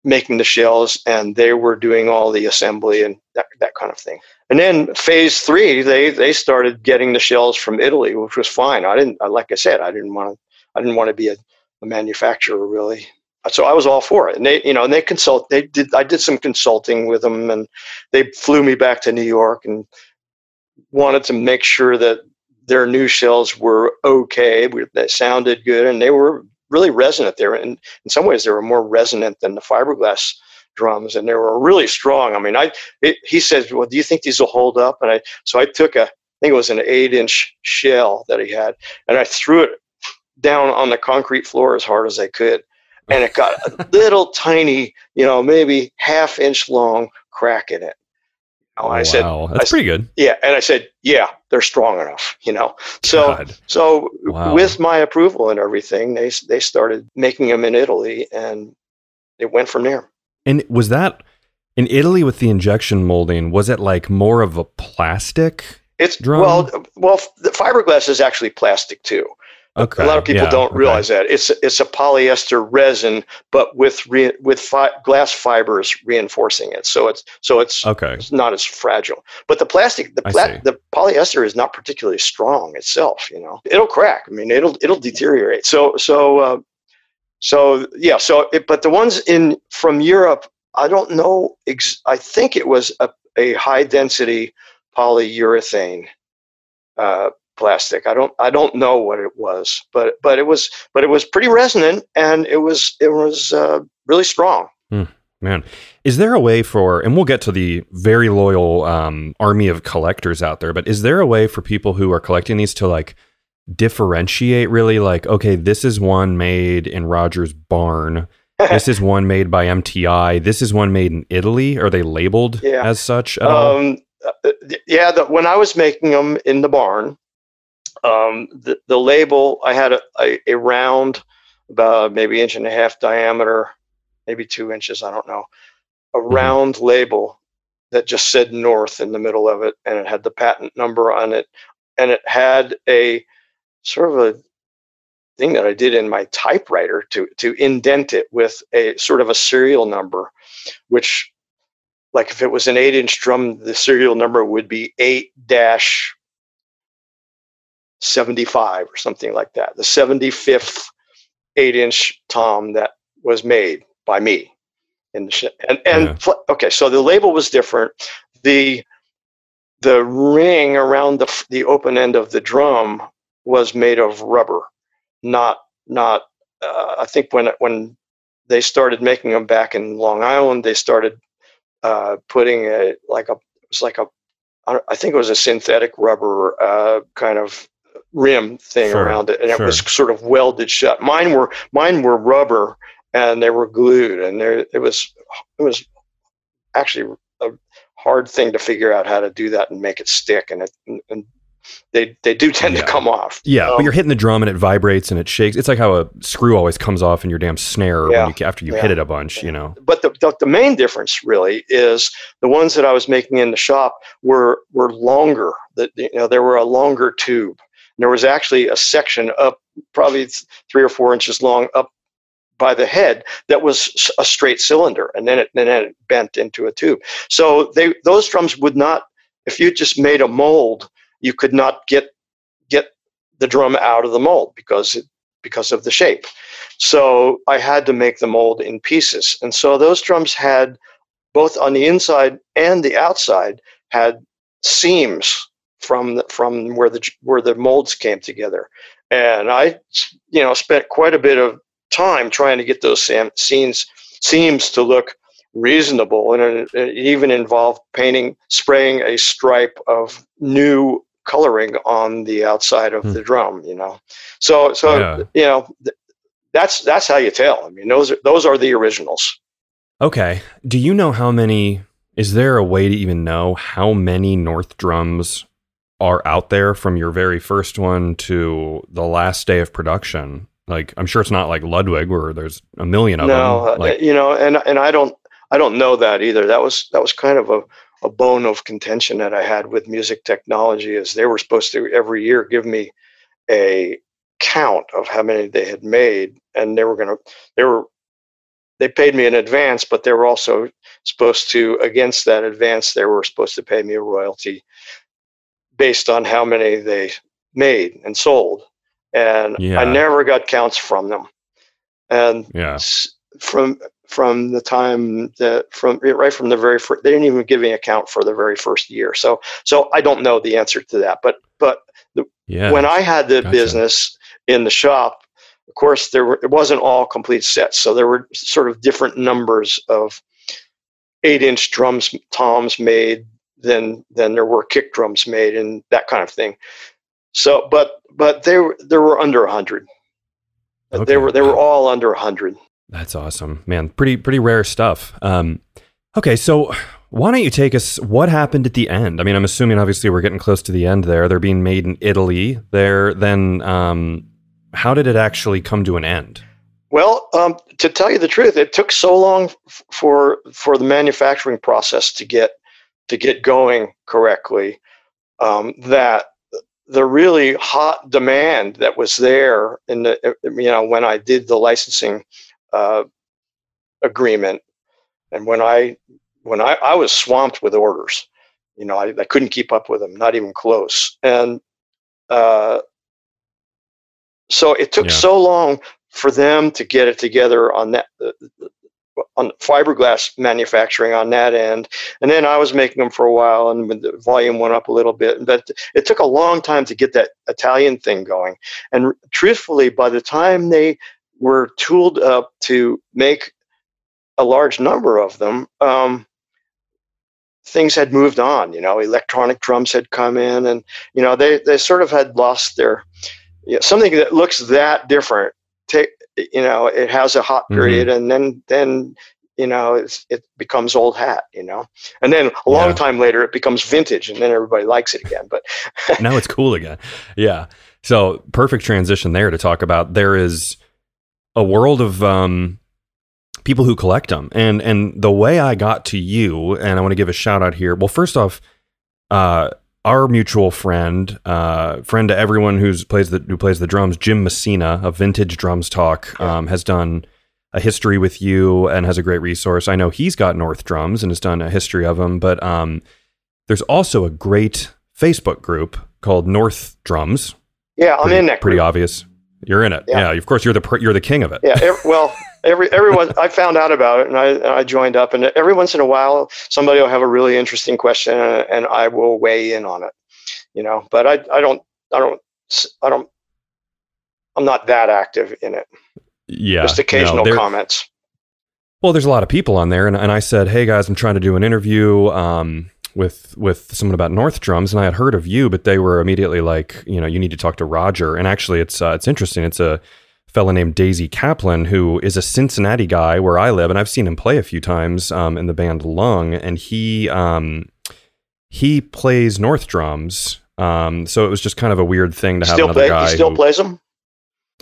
making the shells and they were doing all the assembly and that, that kind of thing. And then phase three, they they started getting the shells from Italy, which was fine. I didn't, like I said, I didn't want to, I didn't want to be a, a manufacturer really. So I was all for it. And they, you know, and they consult. They did. I did some consulting with them, and they flew me back to New York and wanted to make sure that their new shells were okay. That sounded good, and they were really resonant there. And in some ways, they were more resonant than the fiberglass drums, and they were really strong. I mean, I it, he says, "Well, do you think these will hold up?" And I so I took a I think it was an eight-inch shell that he had, and I threw it down on the concrete floor as hard as I could, and it got a [laughs] little tiny, you know, maybe half-inch long crack in it. Oh, I wow. said, that's I, pretty good. Yeah, and I said, yeah, they're strong enough, you know. So, God. so wow. with my approval and everything, they they started making them in Italy, and it went from there. And was that in Italy with the injection molding? Was it like more of a plastic? It's drum? well, well, the fiberglass is actually plastic too. Okay. A lot of people yeah, don't realize okay. that it's it's a polyester resin, but with re, with fi- glass fibers reinforcing it. So it's so it's okay. It's not as fragile. But the plastic, the pla- the polyester is not particularly strong itself. You know, it'll crack. I mean, it'll it'll deteriorate. So so uh, so yeah. So it, but the ones in from Europe, I don't know. Ex- I think it was a, a high density polyurethane. Uh, plastic. I don't I don't know what it was, but but it was but it was pretty resonant and it was it was uh, really strong. Hmm, man, is there a way for and we'll get to the very loyal um, army of collectors out there, but is there a way for people who are collecting these to like differentiate really like okay, this is one made in Roger's barn. [laughs] this is one made by MTI. This is one made in Italy. Are they labeled yeah. as such um, all? Uh, yeah, the, when I was making them in the barn, um, the, the label, I had a, a, a, round, about maybe inch and a half diameter, maybe two inches, I don't know, a mm-hmm. round label that just said North in the middle of it, and it had the patent number on it, and it had a sort of a thing that I did in my typewriter to to indent it with a sort of a serial number, which, like if it was an eight inch drum, the serial number would be eight dash 75 or something like that. The 75th eight inch tom that was made by me. In the sh- and and yeah. okay, so the label was different. The the ring around the the open end of the drum was made of rubber, not not. Uh, I think when when they started making them back in Long Island, they started uh, putting a like a it was like a I think it was a synthetic rubber uh, kind of rim thing sure, around it, and sure. it was sort of welded shut. Mine were mine were rubber, and they were glued, and there it was it was actually a hard thing to figure out how to do that and make it stick, and it and they they do tend yeah. to come off. Yeah, um, but you're hitting the drum and it vibrates and it shakes. It's like how a screw always comes off in your damn snare yeah, you, after you yeah. hit it a bunch, you know. But the, the, the main difference really is the ones that I was making in the shop were were longer. That you know there were a longer tube there was actually a section up, probably three or four inches long, up by the head that was a straight cylinder, and then it then it bent into a tube. So they those drums would not, if you just made a mold, you could not get get the drum out of the mold because it, because of the shape. So I had to make the mold in pieces, and so those drums had both on the inside and the outside had seams from the, from where the where the molds came together. And I, you know, spent quite a bit of time trying to get those sam- scenes seams to look reasonable, and it, it even involved painting, spraying a stripe of new coloring on the outside of hmm. the drum. You know, so so yeah. you know. Th- that's that's how you tell. I mean, those are those are the originals. Okay. Do you know how many? Is there a way to even know how many North drums are out there from your very first one to the last day of production? Like, I'm sure it's not like Ludwig where there's a million of no, them. No, like, you know, and and I don't I don't know that either. That was that was kind of a a bone of contention that I had with music technology is they were supposed to every year give me a count of how many they had made and they were going to they were they paid me in advance, but they were also supposed to, against that advance, they were supposed to pay me a royalty based on how many they made and sold. And Yeah. I never got counts from them. And Yeah. from from the time that from right from the very first, they didn't even give me a count for the very first year. So so I don't know the answer to that. But but Yeah. when I had the Gotcha. business in the shop, of course, there were, it wasn't all complete sets. So there were sort of different numbers of eight inch drums, toms made than than there were kick drums made and that kind of thing. So, but but they were there were under a hundred. Okay. They were they were all under a hundred. That's awesome, man. Pretty pretty rare stuff. Um, okay, so why don't you take us? What happened at the end? I mean, I'm assuming obviously we're getting close to the end there. They're being made in Italy. There, then um, how did it actually come to an end? Well, um, to tell you the truth, it took so long f- for for the manufacturing process to get to get going correctly um, that the really hot demand that was there in the uh, you know when I did the licensing uh, agreement and when I when I, I was swamped with orders, you know I, I couldn't keep up with them, not even close, and uh, so it took Yeah. so long for them to get it together on that uh, on fiberglass manufacturing on that end. And then i was making them for a while and the volume went up a little bit but it took a long time to get that italian thing going. And truthfully by the time they were tooled up to make a large number of them um, things had moved on you know electronic drums had come in and you know they, they sort of had lost their you know, something that looks that different. Take you know it has a hot Mhm. period and then then you know it's, it becomes old hat you know and then a long Yeah. time later it becomes vintage and then everybody likes it again but now it's [laughs] cool again. Yeah. So perfect transition there to talk about there is a world of um, people who collect them, and and the way I got to you, and I want to give a shout out here. Well, first off, uh, our mutual friend, uh, friend to everyone who's plays the who plays the drums, Jim Messina of Vintage Drums Talk, um, has done a history with you and has a great resource. I know he's got North Drums and has done a history of them, but um, there's also a great Facebook group called North Drums. yeah i'm pretty, in that pretty obvious. You're in it. Yeah. Yeah. Of course, you're the you're the king of it. yeah ev- well [laughs] every everyone i found out about it and I, and I joined up and every once in a while somebody will have a really interesting question and, and i will weigh in on it you know but i i don't i don't I don't i'm not that active in it Yeah. just occasional there- comments Well, there's a lot of people on there, and, and I said, "Hey guys, I'm trying to do an interview um, with with someone about North Drums, and I had heard of you, but they were immediately like, you know, you need to talk to Roger." And actually, it's uh, it's interesting. It's a fella named Daisy Caplan who is a Cincinnati guy where I live, and I've seen him play a few times um, in the band Lung, and he um, he plays North Drums. Um, so it was just kind of a weird thing to have still another play guy. he still who- plays them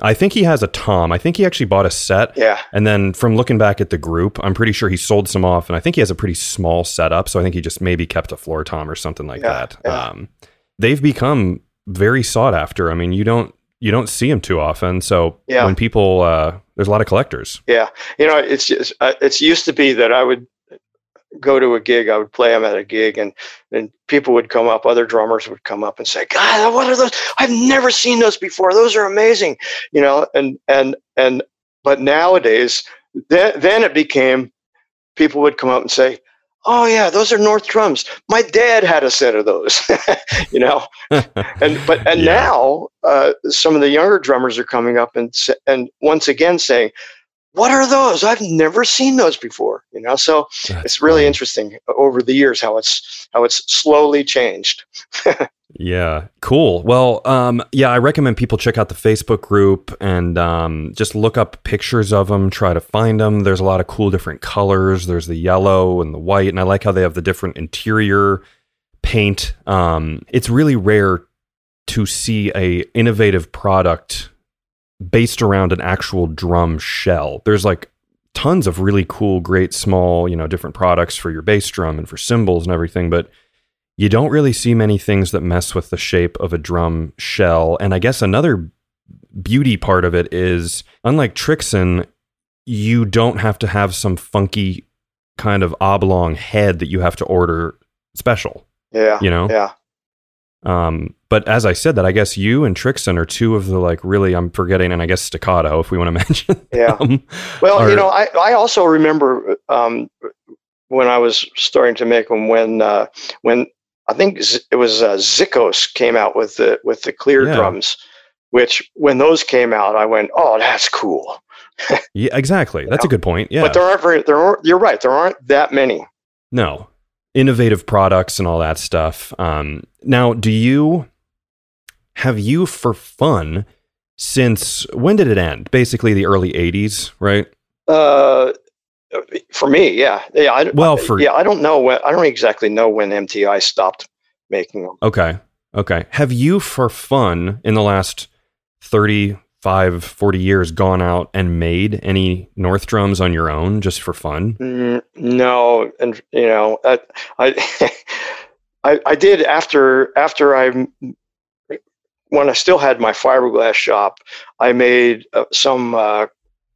I think he has a Tom. I think he actually bought a set. yeah And then from looking back at the group, I'm pretty sure he sold some off, and I think he has a pretty small setup. So I think he just maybe kept a floor tom or something like Yeah, that. yeah. Um, they've become very sought after. I mean, you don't you don't see them too often. So Yeah. when people, uh, there's a lot of collectors. Yeah, you know, it's just, uh, it's used to be that I would go to a gig, I would play them at a gig, and and people would come up, other drummers would come up and say, "God, what are those? I've never seen those before. Those are amazing," you know, and and and but nowadays, then then it became people would come up and say. Oh yeah, those are North drums. My dad had a set of those, [laughs] you know. [laughs] and but and Yeah. now uh, some of the younger drummers are coming up and and once again saying, "What are those? I've never seen those before." You know, so That's it's really funny. interesting over the years how it's how it's slowly changed. [laughs] Yeah, cool. Well, um, yeah, I recommend people check out the Facebook group and um, just look up pictures of them, try to find them. There's a lot of cool different colors. There's the yellow and the white, and I like how they have the different interior paint. Um, it's really rare to see a innovative product based around an actual drum shell. There's like tons of really cool, great small, you know, different products for your bass drum and for cymbals and everything, but you don't really see many things that mess with the shape of a drum shell. And I guess another beauty part of it is unlike Trixon, you don't have to have some funky kind of oblong head that you have to order special. Yeah. You know? Yeah. Um, but as I said that, I guess you and Trixon are two of the like really I'm forgetting, and I guess staccato if we want to [laughs] mention. Yeah. them, Well, are- you know, I, I also remember um, when I was starting to make them when uh, when I think Z- it was uh, Zickos came out with the with the clear Yeah. drums, which when those came out, I went, oh, that's cool. [laughs] yeah, exactly. That's a know? good point. Yeah. But there aren't very there aren't. You're right. There aren't that many. No, innovative products and all that stuff. Um, now, do you have you for fun since when did it end? Basically, the early '80s, right? Uh, for me, yeah, yeah. I, Well, for- yeah, I don't know when. I don't exactly know when MTI stopped making them. Okay, okay. Have you for fun in the last 35, 40 years gone out and made any North drums on your own just for fun? Mm, no, and you know, I, I, [laughs] I, I did after after I, when I still had my fiberglass shop, I made uh, some uh,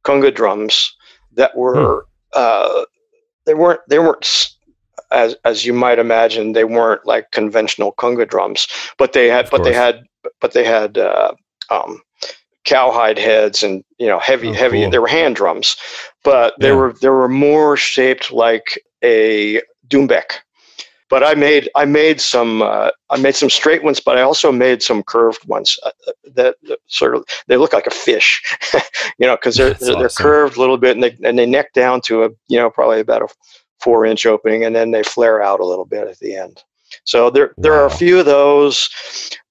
conga drums that were uh, they weren't they weren't as as you might imagine they weren't like conventional conga drums, but they had but they had but they had uh, um, cowhide heads and you know heavy Oh, heavy cool. they were hand drums but they Yeah. were they were more shaped like a doumbek. But I made I made some uh, I made some straight ones, but I also made some curved ones uh, that, that sort of they look like a fish, [laughs] you know, because they're they're, they're awesome. curved a little bit and they and they neck down to a you know probably about a four inch opening, and then they flare out a little bit at the end. So there there are a few of those.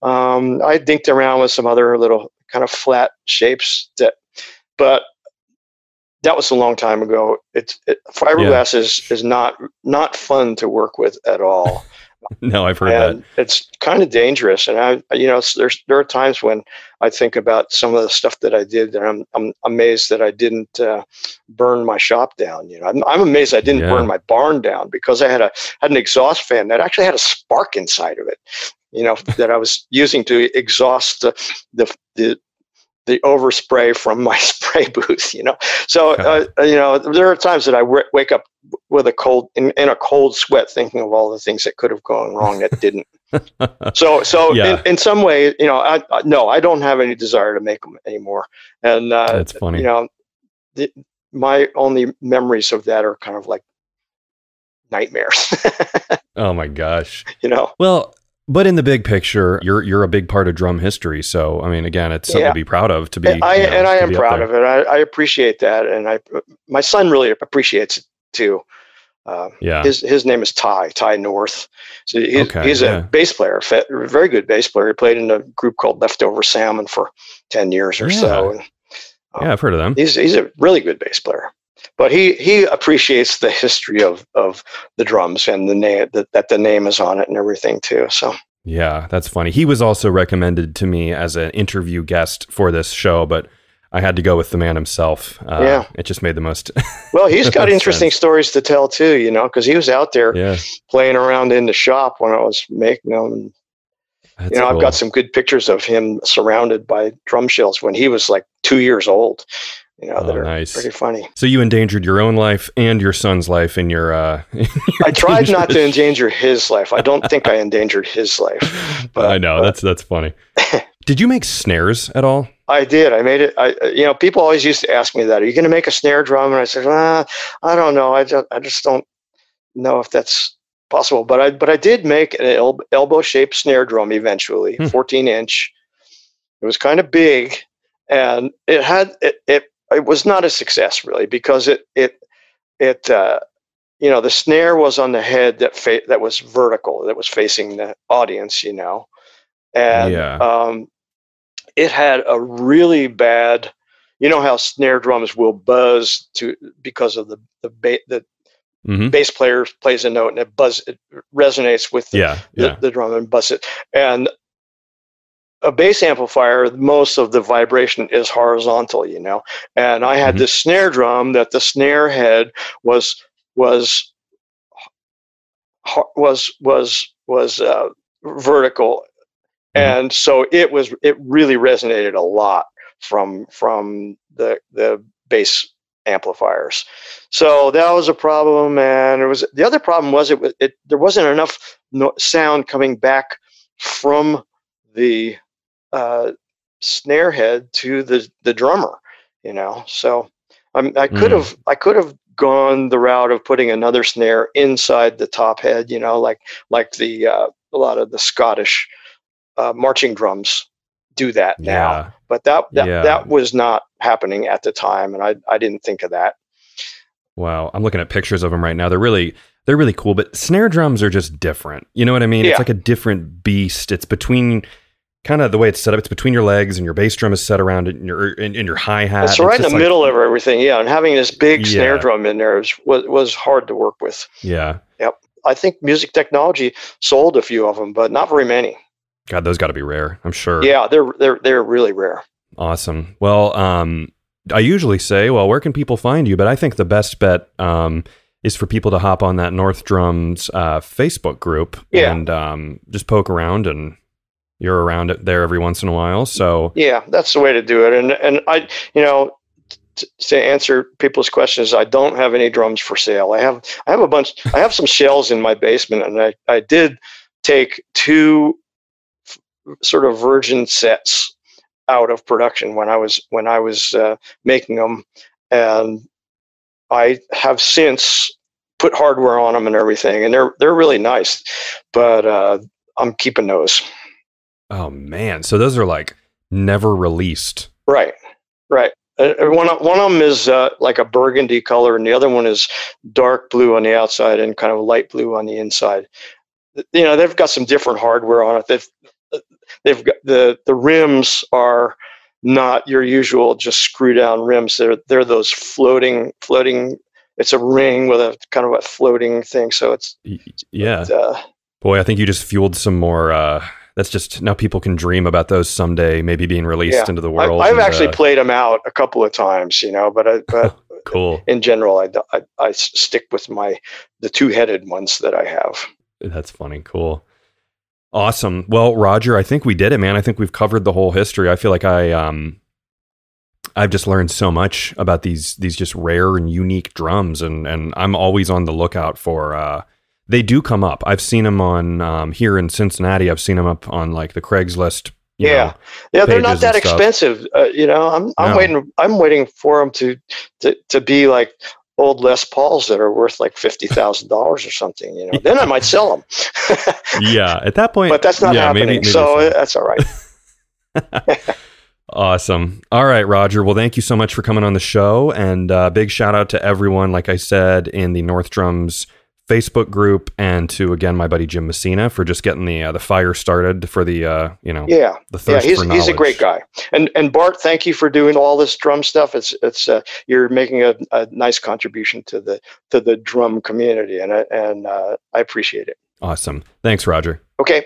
Um, I dinked around with some other little kind of flat shapes that, but that was a long time ago. It's it, fiberglass is is not not fun to work with at all, [laughs] No, I've heard that. it's kind of dangerous. And I, you know, there's there are times when I think about some of the stuff that I did, and I'm I'm amazed that I didn't uh, burn my shop down. You know, I'm, I'm amazed I didn't Yeah. burn my barn down because I had a had an exhaust fan that actually had a spark inside of it. You know, that I was using to exhaust the the the the overspray from my [laughs] spray booth, you know. So, uh, you know, there are times that I w- wake up with a cold, in, in a cold sweat, thinking of all the things that could have gone wrong that didn't. [laughs] So, so Yeah. in, in some way, you know, I, I no, I don't have any desire to make them anymore. And uh, That's funny. you know, the, my only memories of that are kind of like nightmares. [laughs] oh my gosh. you know, Well, but in the big picture, you're you're a big part of drum history. So I mean, again, it's something Yeah. to be proud of. To be, I you know, and I am proud of it. I, I appreciate that, and I my son really appreciates it too. Uh, Yeah. his his name is Tye Tye North. So he's, Okay, he's yeah. a bass player, very good bass player. He played in a group called Leftover Salmon for ten years or so. And yeah, I've heard of them. he's he's a really good bass player. But he he appreciates the history of of the drums and the name that, that the name is on it and everything too. So Yeah, that's funny. He was also recommended to me as an interview guest for this show, but I had to go with the man himself. Uh, Yeah. it just made the most. [laughs] well, he's got interesting sense. stories to tell too. You know, because he was out there yeah, playing around in the shop when I was making them. That's you know, cool. I've got some good pictures of him surrounded by drum shells when he was like two years old. You know, Oh, that are nice. pretty funny. So you endangered your own life and your son's life in your. Uh, [laughs] in your I tried not to [laughs] endanger his life. I don't think I endangered his life. [laughs] but- I know but- that's that's funny. Did you make snares at all? I did. I made it. I, you know, people always used to ask me that. Are you going to make a snare drum? And I said, ah, I don't know. I just, I just don't know if that's possible. But I, but I did make an el- elbow-shaped snare drum eventually, Hmm. 14 inch. It was kind of big, and it had it. It, it was not a success really because it it it uh, you know the snare was on the head that fa- that was vertical that was facing the audience. You know, and Yeah. um, it had a really bad. You know how snare drums will buzz to because of the the ba- the hmm bass player plays a note and it buzz it resonates with the, Yeah, the, yeah. the drum and buzz it. And a bass amplifier, most of the vibration is horizontal, you know. And I had Mhm. this snare drum that the snare head was was was was was uh, vertical, Mhm. and so it was it really resonated a lot from from the the bass amplifiers. So that was a problem, and it was the other problem was it, it there wasn't enough no, sound coming back from the uh, snare head to the the drummer. You know, so I'm, I could have mm. I could have gone the route of putting another snare inside the top head. You know, like like the uh, a lot of the Scottish uh, marching drums do that now. Yeah. But that that, yeah. that was not happening at the time, and I I didn't think of that. Wow, I'm looking at pictures of them right now. They're really they're really cool, but snare drums are just different. You know what I mean? Yeah. It's like a different beast. It's between kind of the way it's set up. It's between your legs, and your bass drum is set around it, and your in, in your hi hat. It's right in the like, middle of everything. Yeah, and having this big yeah. snare drum in there was, was was hard to work with. Yeah. Yep. I think music technology sold a few of them, but not very many. God, those got to be rare. I'm sure. Yeah, they're they're they're really rare. Awesome. Well, um, I usually say, well, where can people find you? But I think the best bet um, is for people to hop on that North Drums uh, Facebook group yeah. and um, just poke around and you're around it there every once in a while. So yeah, that's the way to do it. And and I, you know, t- to answer people's questions, I don't have any drums for sale. I have I have a bunch. I have some shells in my basement, and I I did take two f- sort of virgin sets out of production when I was when I was uh, making them, and I have since put hardware on them and everything, and they're they're really nice, but uh, I'm keeping those. Oh man, so those are like never released. Right, right. Uh, one one of them is uh, like a burgundy color, and the other one is dark blue on the outside and kind of light blue on the inside. You know, they've got some different hardware on it. They've they've got the the rims are not your usual just screw down rims. They're they're those floating floating. It's a ring with a kind of a floating thing. So it's yeah. uh, Boy, I think you just fueled some more. Uh, that's just now people can dream about those someday, maybe being released yeah. into the world. I, have actually uh, played them out a couple of times, you know, but I, [laughs] but cool. In general, I, I, I stick with my the two headed ones that I have. That's funny. Cool. Awesome. Well, Roger, I think we did it, man. I think we've covered the whole history. I feel like I um I've just learned so much about these these just rare and unique drums and and I'm always on the lookout for uh they do come up. I've seen them on um, here in Cincinnati. I've seen them up on like the Craigslist. yeah, know, yeah, they're not that expensive. Uh, you know, I'm I'm no. waiting. I'm waiting for them to to to be like old Les Pauls that are worth like fifty thousand dollars or something. You know, then I might sell them. [laughs] yeah, at that point, but that's not yeah, happening. Maybe, maybe so, so that's all right. [laughs] awesome. All right, Roger. Well, thank you so much for coming on the show, and uh, big shout out to everyone. Like I said in the North Drums Facebook group and to again my buddy Jim Messina for just getting the uh, the fire started for the uh, you know yeah. the thirst yeah he's, he's a great guy. And and Bart thank you for doing all this drum stuff. It's it's uh, you're making a, a nice contribution to the to the drum community and and uh, I appreciate it. Awesome. Thanks Roger. Okay.